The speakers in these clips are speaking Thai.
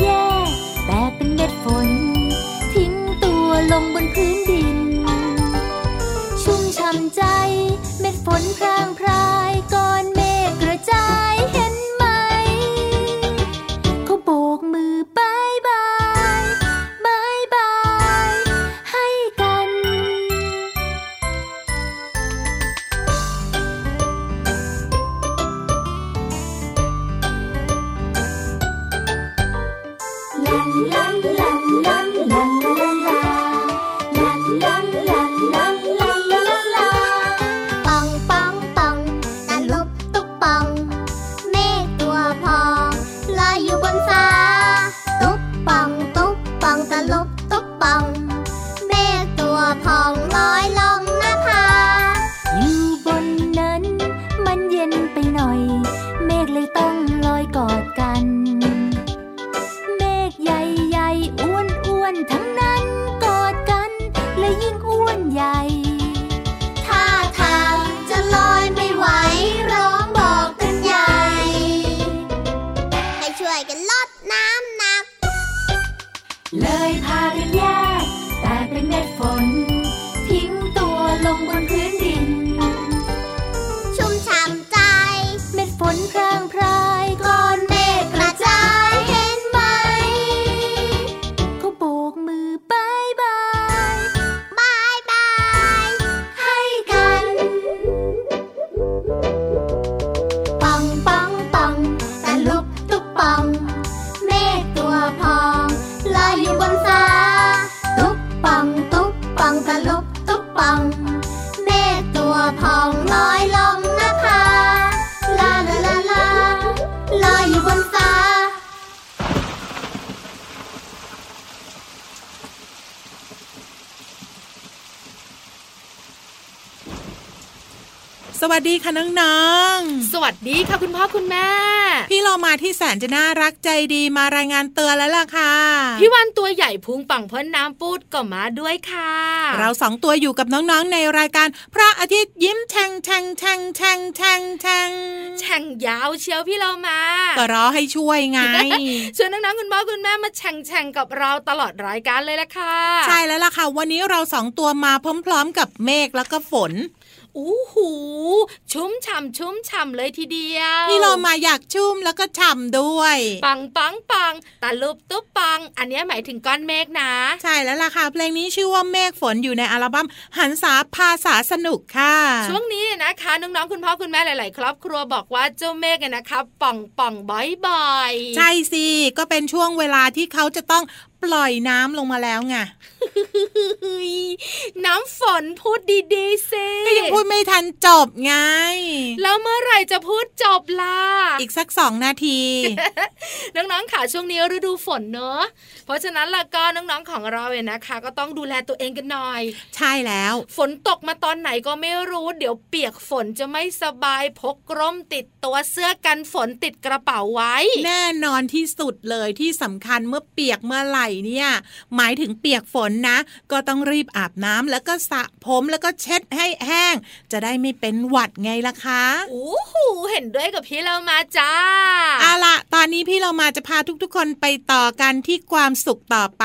แยกแต่เป็นเม็ดฝน ทิ้งตัวลงบนพื้นดิน สวัสดีค่ะคุณพ่อคุณแม่ๆพี่เรามาที่แสนจะน่ารักใจดีมารายงานเตือนแล้วล่ะค่ะ พี่วันตัวใหญ่พุงปังพ้นน้ำปูดก็มาด้วยค่ะ เราสองตัวอยู่กับน้องๆในรายการ พระอาทิตย์ยิ้มแฉ่งแฉ่งแฉ่งแฉ่งแฉ่งแฉ่งแช่งยาวเชียวพี่เรามาก็รอให้ช่วยไงชวนน้องๆคุณพ่อคุณแม่มาแช่งแช่งกับเราตลอดรายการเลยละค่ะ ใช่แล้วล่ะค่ะ วันนี้เราสองตัวมาพร้อม ๆ กับเมฆแล้วก็ฝน อู้หูชุ่มฉ่ำชุ่มฉ่ำเลยทีเดียวพี่เรามาอยากชุ่มแล้วก็ฉ่ำด้วย ปังปังปังตาลุบตุ๊บปัง อันเนี้ยหมายถึงก้อนเมฆนะ ใช่แล้วล่ะค่ะ เพลงนี้ชื่อว่าเมฆฝนอยู่ในอัลบั้มหันษาภาษาสนุกค่ะ ช่วงนี้เนี่ยนะคะ น้องๆคุณพ่อคุณแม่หลาย ๆ ครอบครัวบอกว่าเจ้าเมฆเนี่ยนะคะป่องป่องบ่อยบ่อยใช่สิก็เป็นช่วงเวลาที่เขาจะต้อง ปล่อยน้ำลงมาแล้วไงน้ำฝนพูดดีๆสิก็ยังพูดไม่ทันจบไง แล้วเมื่อไหร่จะพูดจบล่ะ อีกสักสองนาที น้องๆค่ะช่วงนี้ฤดูฝนเนอะ เพราะฉะนั้นล่ะก็น้องๆของเราเนี่ยนะคะ ก็ต้องดูแลตัวเองกันหน่อย ใช่แล้ว ฝนตกมาตอนไหนก็ไม่รู้ เดี๋ยวเปียกฝนจะไม่สบายพกร่มติดตัวเสื้อกันฝนติดกระเป๋าไว้ แน่นอนที่สุดเลยที่สำคัญเมื่อเปียกเมื่อไหร่เนี่ยหมายถึงเปียกฝนนะ ก็ต้องรีบอาบน้ำแล้วก็สระผมแล้วก็เช็ดให้แห้ง จะได้ไม่เป็นหวัดไงล่ะคะโอ้โหเห็นด้วยกับพี่เรามาจ้าเอาล่ะตอนนี้พี่เรามาจะพาทุกๆ คนไปต่อกันที่ความสุขต่อไป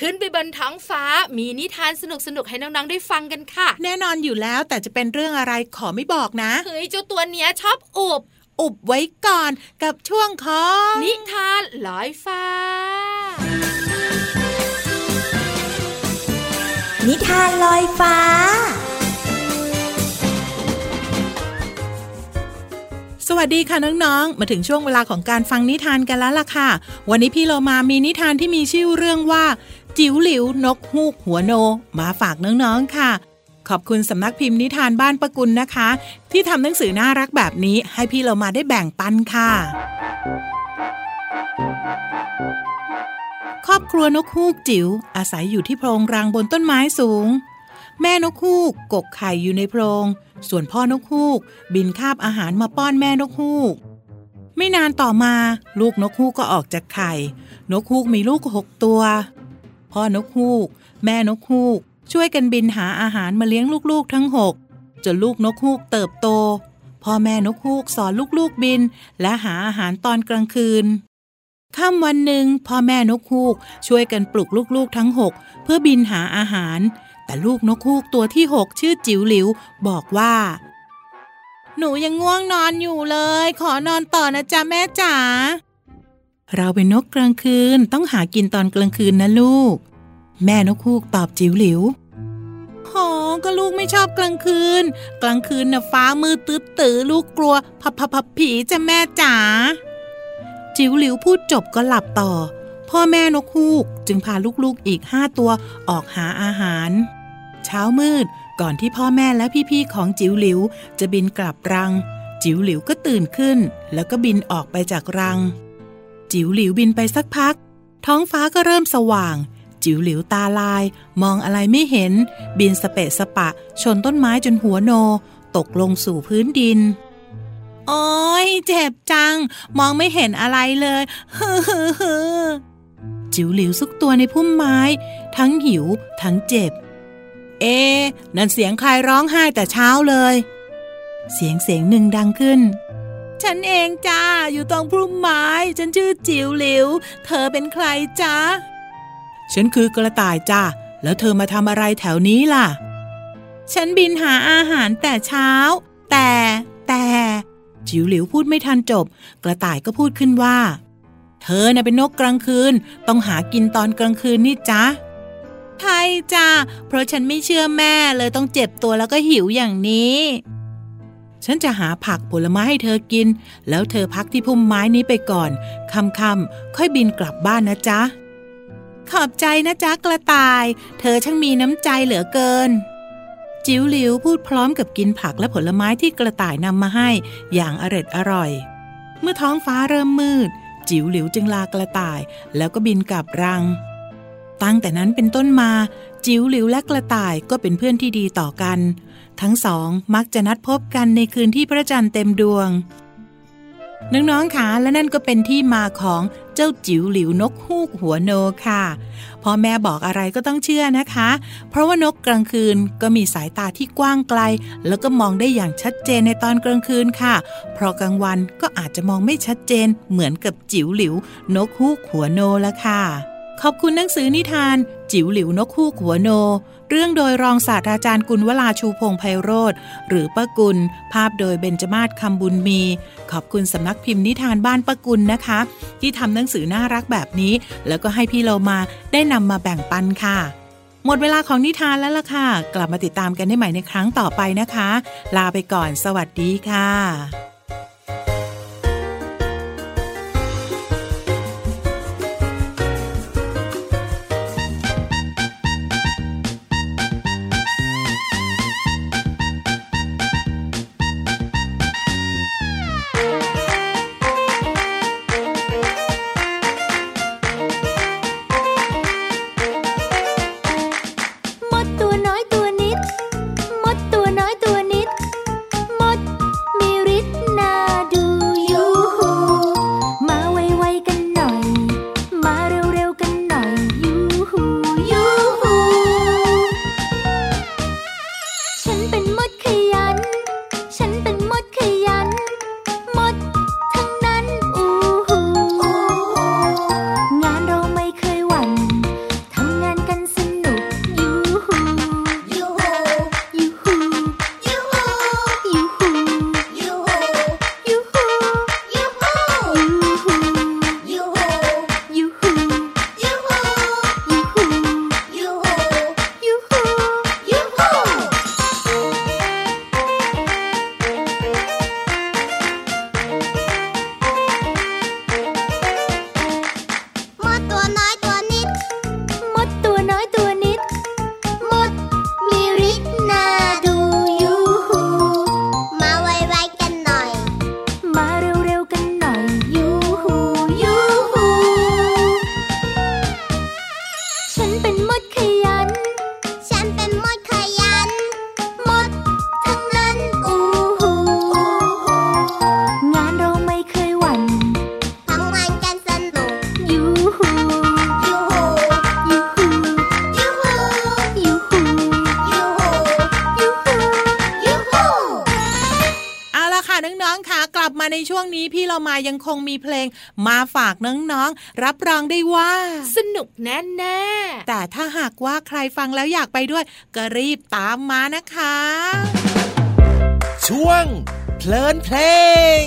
ขึ้นไปบนท้องฟ้ามีนิทานสนุกๆให้น้องๆได้ฟังกันค่ะ แน่นอนอยู่แล้วแต่จะเป็นเรื่องอะไรขอไม่บอกนะเฮ้ยเจ้าตัวเนี้ยชอบอุบอุบไว้ก่อนกับช่วงของนิทานลอยฟ้า นิทานลอยฟ้า สวัสดีค่ะน้องๆ มาถึงช่วงเวลาของการฟังนิทานกันแล้วล่ะค่ะ วันนี้พี่เรามามีนิทานที่มีชื่อเรื่องว่า จิ๋วหลิวนกฮูกหัวโน มาฝากน้องๆค่ะ ขอบคุณสำนักพิมพ์นิทานบ้านปะกุลนะคะ ที่ทำหนังสือน่ารักแบบนี้ให้พี่เรามาได้แบ่งปันค่ะ ครอบครัวนกฮูกจิ๋วอาศัยอยู่ที่โพรงรังบนต้นไม้สูง แม่นกฮูกกกไข่อยู่ในโพรง ส่วนพ่อนกฮูกบินคาบอาหารมาป้อนแม่นกฮูก ไม่นานต่อมา ลูกนกฮูกก็ออกจากไข่ นกฮูกมีลูกหกตัว พ่อนกฮูก แม่นกฮูก ช่วยกันบินหาอาหารมาเลี้ยงลูกๆทั้งหกจนลูกนกฮูกเติบโตพ่อแม่นกฮูกสอนลูกๆบิน และหาอาหารตอนกลางคืน ค่ำวันหนึ่งพ่อแม่นกฮูกช่วยกันปลุกลูกๆทั้งหกเพื่อบินหาอาหาร แต่ลูกนกฮูกตัวที่หกชื่อจิ๋วหลิว บอกว่า หนูยังง่วงนอนอยู่เลย ขอนอนต่อนะจ๊ะแม่จ๋าเราเป็นนกกลางคืนต้องหากินตอนกลางคืนนะลูก แม่นกฮูกตอบจิ๋วหลิวโหก็ลูกไม่ชอบกลางคืน กลางคืนน่ะฟ้ามืดตื้อตื้อลูกกลัวพับพับพับผีจ้ะแม่จ๋า จิ๋วหลิวพูดจบก็หลับต่อ พ่อแม่นกฮูกจึงพาลูกๆอีกห้าตัวออกหาอาหาร เช้ามืดก่อนที่พ่อแม่และพี่ๆของจิ๋วหลิวจะบินกลับรัง จิ๋วหลิวก็ตื่นขึ้น แล้วก็บินออกไปจากรัง จิ๋วหลิวบินไปสักพัก ท้องฟ้าก็เริ่มสว่าง จิ๋วหลิวตาลาย มองอะไรไม่เห็น บินสเปะสปะ ชนต้นไม้จนหัวโน ตกลงสู่พื้นดิน โอ้ยเจ็บจัง มองไม่เห็นอะไรเลยฮือฮือฮือจิ๋วหลิวซุกตัวในพุ่มไม้ ทั้งหิว ทั้งเจ็บ เอ๊นั่นเสียงใครร้องไห้แต่เช้าเลย เสียงเสียงหนึ่งดังขึ้น ฉันเองจ้า อยู่ตรงพุ่มไม้ ฉันชื่อจิ๋วหลิว เธอเป็นใครจ้าฉันคือกระต่ายจ้าแล้วเธอมาทำอะไรแถวนี้ล่ะ ฉันบินหาอาหารแต่เช้า แต่แต่ จิ๋วหลิวพูดไม่ทันจบ กระต่ายก็พูดขึ้นว่า เธอน่ะเป็นนกกลางคืน ต้องหากินตอนกลางคืนนี่จ้าใช่จ้าเพราะฉันไม่เชื่อแม่เลยต้องเจ็บตัวแล้วก็หิวอย่างนี้ ฉันจะหาผักผลไม้ให้เธอกิน แล้วเธอพักที่พุ่มไม้นี้ไปก่อนค่ำๆค่อยบินกลับบ้านนะจ๊ะขอบใจนะจ๊ะกระต่าย เธอช่างมีน้ำใจเหลือเกิน จิ๋วหลิวพูดพร้อมกับกินผักและผลไม้ที่กระต่ายนำมาให้อย่างอร็ดอร่อย เมื่อท้องฟ้าเริ่มมืด จิ๋วหลิวจึงลากระต่าย แล้วก็บินกลับรัง ตั้งแต่นั้นเป็นต้นมา จิ๋วหลิวและกระต่ายก็เป็นเพื่อนที่ดีต่อกัน ทั้งสองมักจะนัดพบกันในคืนที่พระจันทร์เต็มดวงน้องๆคะและนั่นก็เป็นที่มาของ เจ้าจิ๋วหลิวนกฮูกหัวโนค่ะพ่อแม่บอกอะไรก็ต้องเชื่อนะคะ เพราะว่านกกลางคืนก็มีสายตาที่กว้างไกล แล้วก็มองได้อย่างชัดเจนในตอนกลางคืนค่ะ เพราะกลางวันก็อาจจะมองไม่ชัดเจนเหมือนกับจิ๋วหลิวนกฮูกหัวโนละค่ะ ขอบคุณหนังสือนิทาน จิ๋วหลิวนกฮูกหัวโน เรื่องโดยรองศาสตราจารย์กุลวลาชูพงไพโรธหรือป้ากุล ภาพโดยเบญจมาศคำบุญมี ขอบคุณสำนักพิมพ์นิทานบ้านป้ากุลนะคะ ที่ทำหนังสือน่ารักแบบนี้ แล้วก็ให้พี่เรามาได้นำมาแบ่งปันค่ะ หมดเวลาของนิทานแล้วล่ะค่ะ กลับมาติดตามกันได้ใหม่ในครั้งต่อไปนะคะ ลาไปก่อน สวัสดีค่ะ ยังคงมีเพลงมาฝากน้องๆ รับรองได้ว่า สนุกแน่ๆแต่ถ้าหากว่าใครฟังแล้วอยากไปด้วย ก็รีบตามมานะคะ ช่วงเพลินเพลง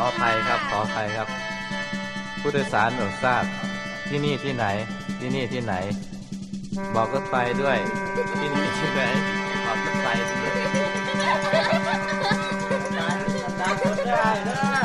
ขออภัยครับ ขออภัยครับ ผู้โดยสารหนูทราบ ที่นี่ที่ไหน ที่นี่ที่ไหน บอกรถไฟด้วย ที่นี่ที่ไหนบอกรถไฟด้วยได้ได้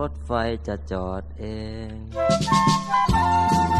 รถไฟจะจอดเอง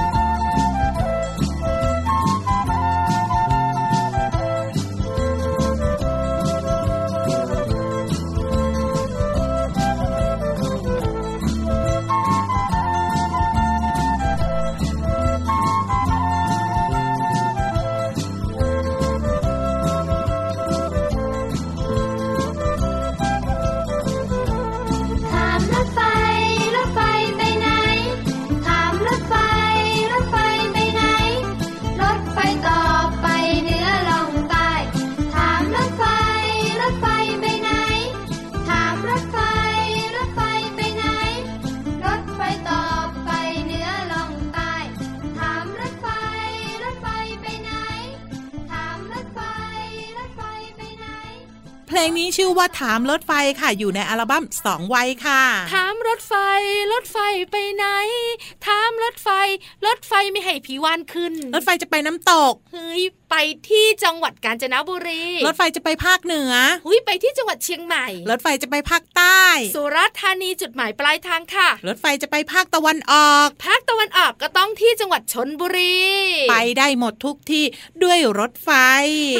เพลงนี้ชื่อว่าถามรถไฟค่ะ อยู่ในอัลบั้มสองวัยค่ะ ถามรถไฟ รถไฟไปไหน ถามรถไฟ รถไฟไม่ให้ผีวานขึ้น รถไฟจะไปน้ำตก เฮ้ย ไปที่จังหวัดกาญจนบุรี รถไฟจะไปภาคเหนือหุยไปที่จังหวัดเชียงใหม่ รถไฟจะไปภาคใต้ สุราษฎร์ธานีจุดหมายปลายทางค่ะ รถไฟจะไปภาคตะวันออก ภาคตะวันออกก็ต้องที่จังหวัดชนบุรี ไปได้หมดทุกที่ด้วยรถไฟ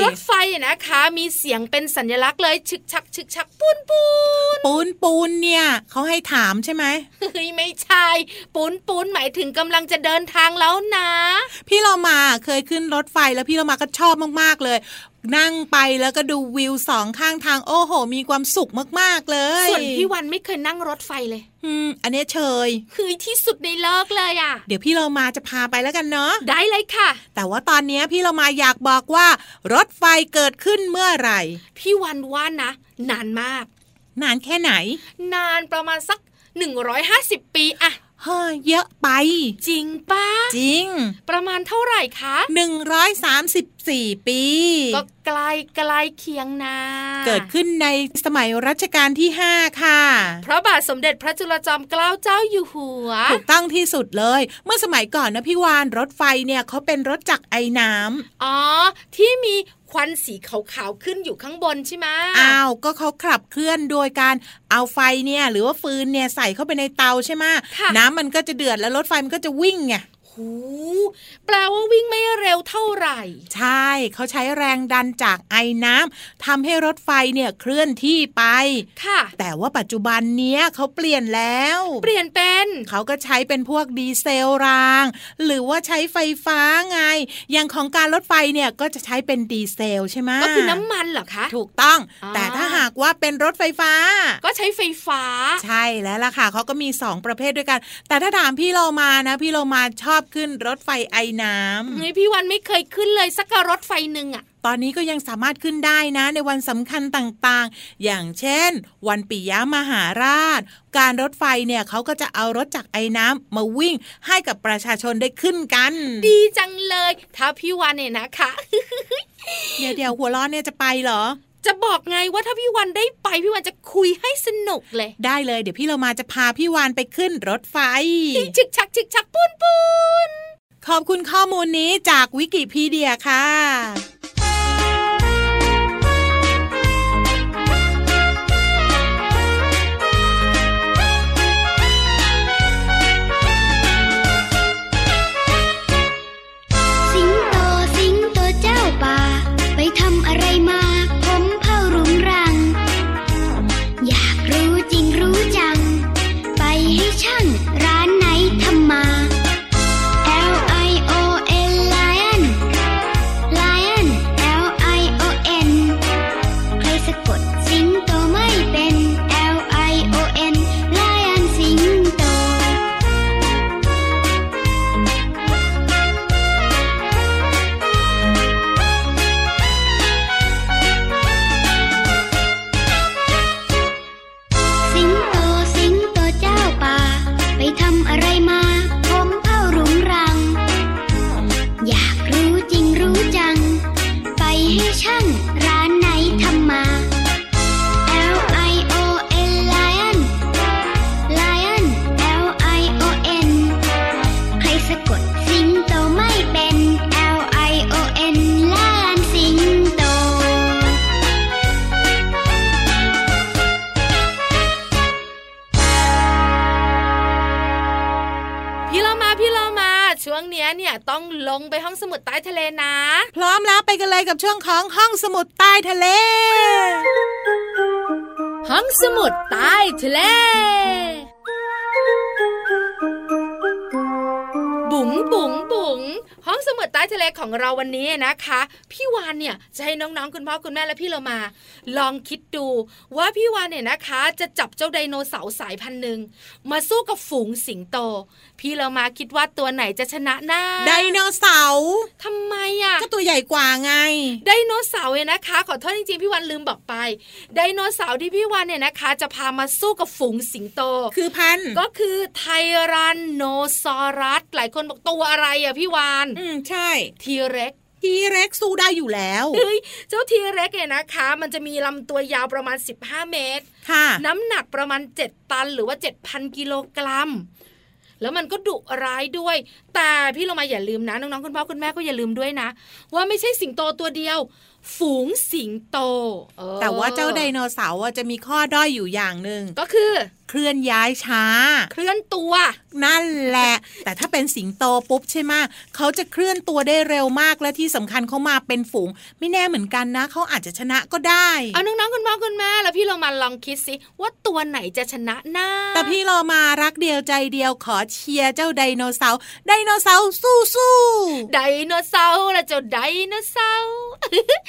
รถไฟอะนะคะมีเสียงเป็นสัญลักษณ์เลยฉึกชักฉึกชักปูนปูนปูนปูนเนี่ยเขาให้ถามใช่ไหมเฮ้ยไม่ใช่ปูนปูนหมายถึงกำลังจะเดินทางแล้วนะ พี่เรามาเคยขึ้นรถไฟแล้วพี่เรามาก็ชอบมากๆเลย นั่งไปแล้วก็ดูวิวสองข้างทางโอ้โห มีความสุขมาก ๆ เลย ส่วนพี่วันไม่เคยนั่งรถไฟเลยอืมอันเนี้ยเชยคือที่สุดในโลกเลยอะ เดี๋ยวพี่เรามาจะพาไปแล้วกันเนาะได้เลยค่ะ แต่ว่าตอนเนี้ยพี่เรามาอยากบอกว่า รถไฟเกิดขึ้นเมื่อไหร่ พี่วันว่านะ นานมาก นานแค่ไหน นานประมาณสัก150 ปีอะเฮ้ยเยอะไป จริงปะจริง ประมาณเท่าไหร่คะ134 ปี ก็ใกล้ใกล้เคียงนะเกิดขึ้นในสมัยรัชกาลที่ 5 ค่ะ พระบาทสมเด็จพระจุลจอมเกล้าเจ้าอยู่หัว ถูกต้องที่สุดเลย เมื่อสมัยก่อนนะพี่วานรถไฟเนี่ยเขาเป็นรถจักรไอ้น้ำอ๋อ ที่มี ควันสีขาวๆขึ้นอยู่ข้างบนใช่ไหมอ้าวก็เขาขับเคลื่อนโดยการเอาไฟเนี่ยหรือว่าฟืนเนี่ยใส่เข้าไปในเตาใช่ไหมค่ะน้ำมันก็จะเดือดแล้วรถไฟมันก็จะวิ่งไง หูแปลว่าวิ่งไม่เร็วเท่าไหร่ ใช่เขาใช้แรงดันจากไอ้น้ำทำให้รถไฟเนี่ยเคลื่อนที่ไปค่ะ แต่ว่าปัจจุบันเนี้ยเขาเปลี่ยนแล้ว เปลี่ยนเป็นเขาก็ใช้เป็นพวกดีเซลราง หรือว่าใช้ไฟฟ้าไง อย่างของการรถไฟเนี่ยก็จะใช้เป็นดีเซลใช่ไหมก็คือน้ำมันเหรอคะ ถูกต้องอ่าแต่ถ้าหากว่าเป็นรถไฟฟ้า ก็ใช้ไฟฟ้า ใช่แล้วล่ะค่ะเขาก็มี 2 ประเภทด้วยกัน แต่ถ้าถามพี่โลมานะ พี่โลมาชอบขึ้นรถไฟไอ้น้ำเฮ้ยพี่วันไม่เคยขึ้นเลยสักกรถไฟหนึ่งอะตอนนี้ก็ยังสามารถขึ้นได้นะในวันสำคัญต่างๆ อย่างเช่น วันปิยมหาราช การรถไฟเนี่ยเขาก็จะเอารถจากไอ้น้ำมาวิ่งให้กับประชาชนได้ขึ้นกัน ดีจังเลย ถ้าพี่วันเนี่ยนะคะ เดี๋ยวเดี๋ยวหัวล้อเนี่ยจะไปเหรอ จะบอกไงว่าถ้าพี่วันได้ไปพี่วันจะคุยให้สนุกเลย ได้เลย เดี๋ยวพี่เรามาจะพาพี่วานไปขึ้นรถไฟชึกชักชึกชักปูนปูนขอบคุณข้อมูลนี้จากวิกิพีเดียค่ะ กันเลยกับช่วงของห้องสมุดใต้ทะเล ห้องสมุดใต้ทะเล บุ๋งบุ๋งบุ๋งห้องสมุดใต้ทะเลของเราวันนี้นะคะ พี่วานเนี่ยจะให้น้องๆคุณพ่อคุณแม่และพี่เรามา ลองคิดดูว่าพี่วานเนี่ยนะคะ จะจับเจ้าไดโนเสาร์สายพันธุ์หนึ่งมาสู้กับฝูงสิงโต พี่เรามาคิดว่าตัวไหนจะชนะหน้าไดโนเสาร์ทำไมอะก็ตัวใหญ่กว่าไงไดโนเสาร์เนี่ยนะคะ ขอโทษจริงๆพี่วันลืมบอกไปไดโนเสาร์ที่พี่วันเนี่ยนะคะ จะพามาสู้กับฝูงสิงโต คือพันธุ์ก็คือไทรันโนซอรัสหลายคนบอกตัวอะไรอะพี่วาน อืมใช่ ทีเร็กทีเร็กสู้ได้อยู่แล้วเฮ้ยเจ้าทีเร็กเนี่ยนะคะ มันจะมีลำตัวยาวประมาณ 15 เมตร ค่ะ น้ำหนักประมาณ 7 ตันหรือว่า 7,000 กิโลกรัม แล้วมันก็ดุร้ายด้วย แต่พี่เรามาอย่าลืมนะ น้องๆคุณพ่อคุณแม่ก็อย่าลืมด้วยนะ ว่าไม่ใช่สิงโตตัวเดียว ฝูงสิงโตเออแต่ว่าเจ้าไดโนเสาร์อะจะมีข้อด้อยอยู่อย่างหนึ่งก็คือ เคลื่อนย้ายช้า เคลื่อนตัว นั่นแหละ แต่ถ้าเป็นสิงโตปุ๊บใช่ไหมเขาจะเคลื่อนตัวได้เร็วมากและที่สำคัญเขามาเป็นฝูง ไม่แน่เหมือนกันนะเขาอาจจะชนะก็ได้ เอาน้องๆคุณพ่อคุณแม่แล้วพี่เรามาลองคิดสิว่าตัวไหนจะชนะนะแต่พี่เรามารักเดียวใจเดียวขอเชียร์เจ้าไดโนเสาร์ไดโนเสาร์สู้สู้ไดโนเสาร์ละเจ้าไดโนเสาร์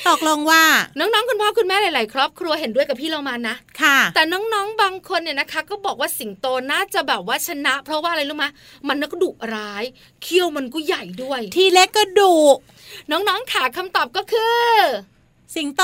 ตกลงว่า น้องๆคุณพ่อคุณแม่หลาย ๆ ครอบครัวเห็นด้วยกับพี่เรามานะค่ะ แต่น้องๆบางคนเนี่ยนะคะก็บอกว่าสิงโตน่าจะแบบว่าชนะ เพราะว่าอะไรรู้ไหมมันก็ดุร้าย เขี้ยวมันก็ใหญ่ด้วย ทีเล็กก็ดุน้องๆขาคำตอบก็คือ สิงโต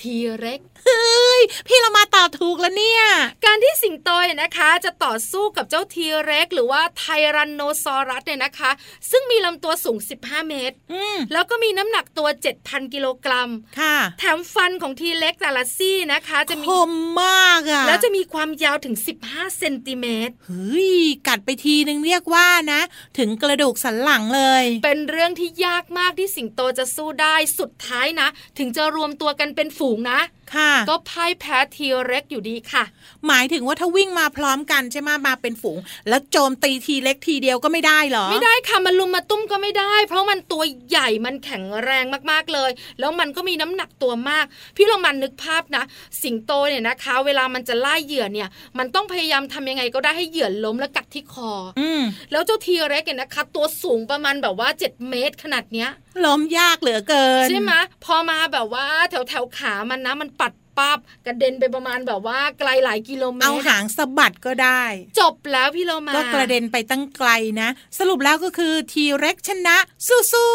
ทีเร็กเฮ้ยพี่เรามาตอบถูกแล้วเนี่ย การที่สิงโตเนี่ยนะคะ จะต่อสู้กับเจ้าทีเร็ก หรือว่าไทรันโนซอรัสเนี่ยนะคะ ซึ่งมีลำตัวสูง 15 เมตรอืมแล้วก็มีน้ำหนักตัว 7,000 กิโลกรัมค่ะ แถมฟันของทีเล็กแต่ละซี่นะคะ จะมีคมมากอะแล้วจะมีความยาวถึง 15 เซนติเมตรเฮ้ยกัดไปทีนึงเรียกว่านะ ถึงกระดูกสันหลังเลย เป็นเรื่องที่ยากมากที่สิงโตจะสู้ได้สุดท้ายนะ ถึงจะรวมตัวกันเป็นฝูงนะค่ะก็พ่ายแพ้ทีเร็กอยู่ดีค่ะ หมายถึงว่าถ้าวิ่งมาพร้อมกันใช่ไหมมาเป็นฝูง แล้วโจมตีทีเล็กทีเดียวก็ไม่ได้เหรอ ไม่ได้ค่ะมันลุมมาตุ้มก็ไม่ได้ เพราะมันตัวใหญ่มันแข็งแรงมากๆเลย แล้วมันก็มีน้ำหนักตัวมาก พี่ลองมันนึกภาพนะ สิงโตเนี่ยนะคะ เวลามันจะล่าเหยื่อเนี่ย มันต้องพยายามทำยังไงก็ได้ให้เหยื่อล้มแล้วกัดที่คอ อืมแล้วเจ้าทีเร็กเนี่ยนะคะ ตัวสูงประมาณแบบว่า 7 เมตรขนาดเนี้ยล้มยากเหลือเกิน ใช่ไหมพอมาแบบว่าแถวแถวๆขามันนะมันปัด ปั๊บกระเด็นไปประมาณแบบว่าไกลหลายกิโลเมตรเอาหางสะบัดก็ได้ จบแล้วพี่เรามาก็กระเด็นไปตั้งไกลนะ สรุปแล้วก็คือทีเร็กชนะ สู้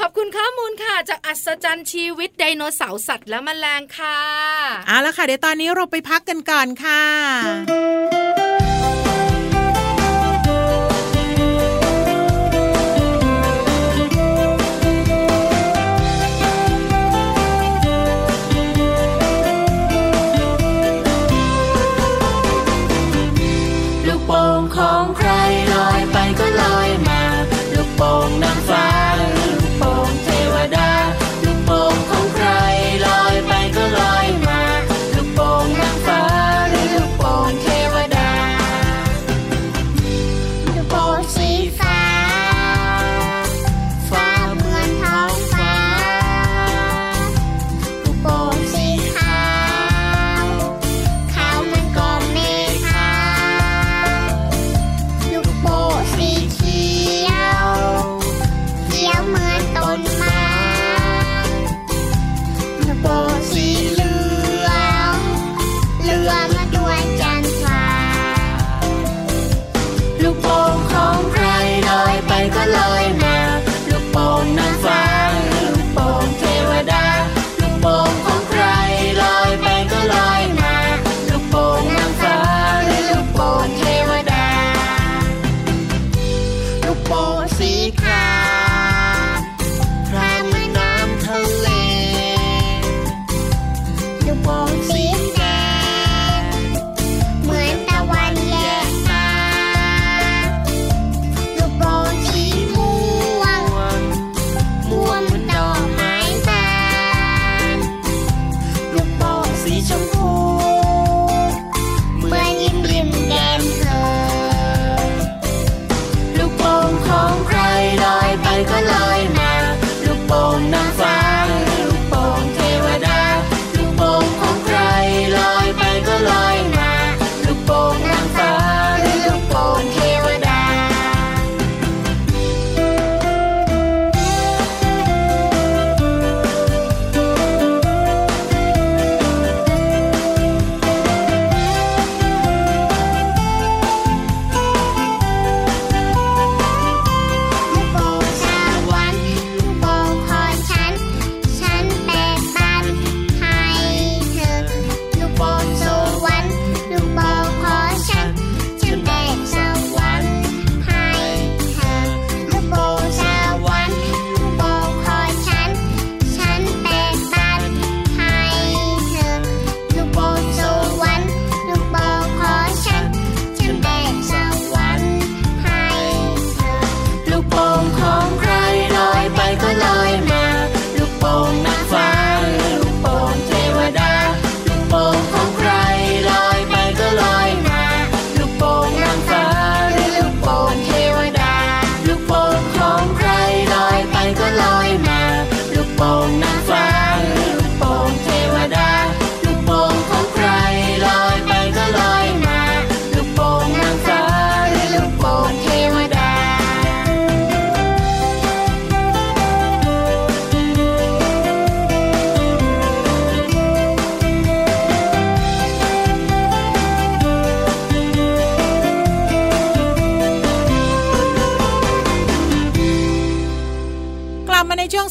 ขอบคุณข้อมูลค่ะ จากอัศจรรย์ชีวิตไดโนเสาร์สัตว์และแมลงค่ะๆเอาละค่ะเดี๋ยวตอนนี้เราไปพักกันก่อนค่ะ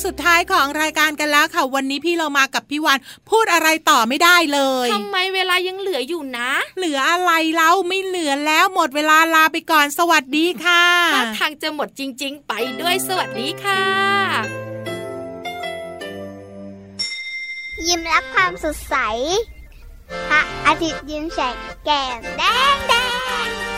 สุดท้ายของรายการกันแล้วค่ะ วันนี้พี่เรามากับพี่วานพูดอะไรต่อไม่ได้เลยทำไมเวลายังเหลืออยู่นะ เหลืออะไรเล่าไม่เหลือแล้วหมดเวลาลาไปก่อนสวัสดีค่ะถ้าทางจะหมดจริง ๆ ไปด้วยสวัสดีค่ะ ยิ้มรับความสดใสพระอาทิตย์ยิ้มแฉกแก้มแดง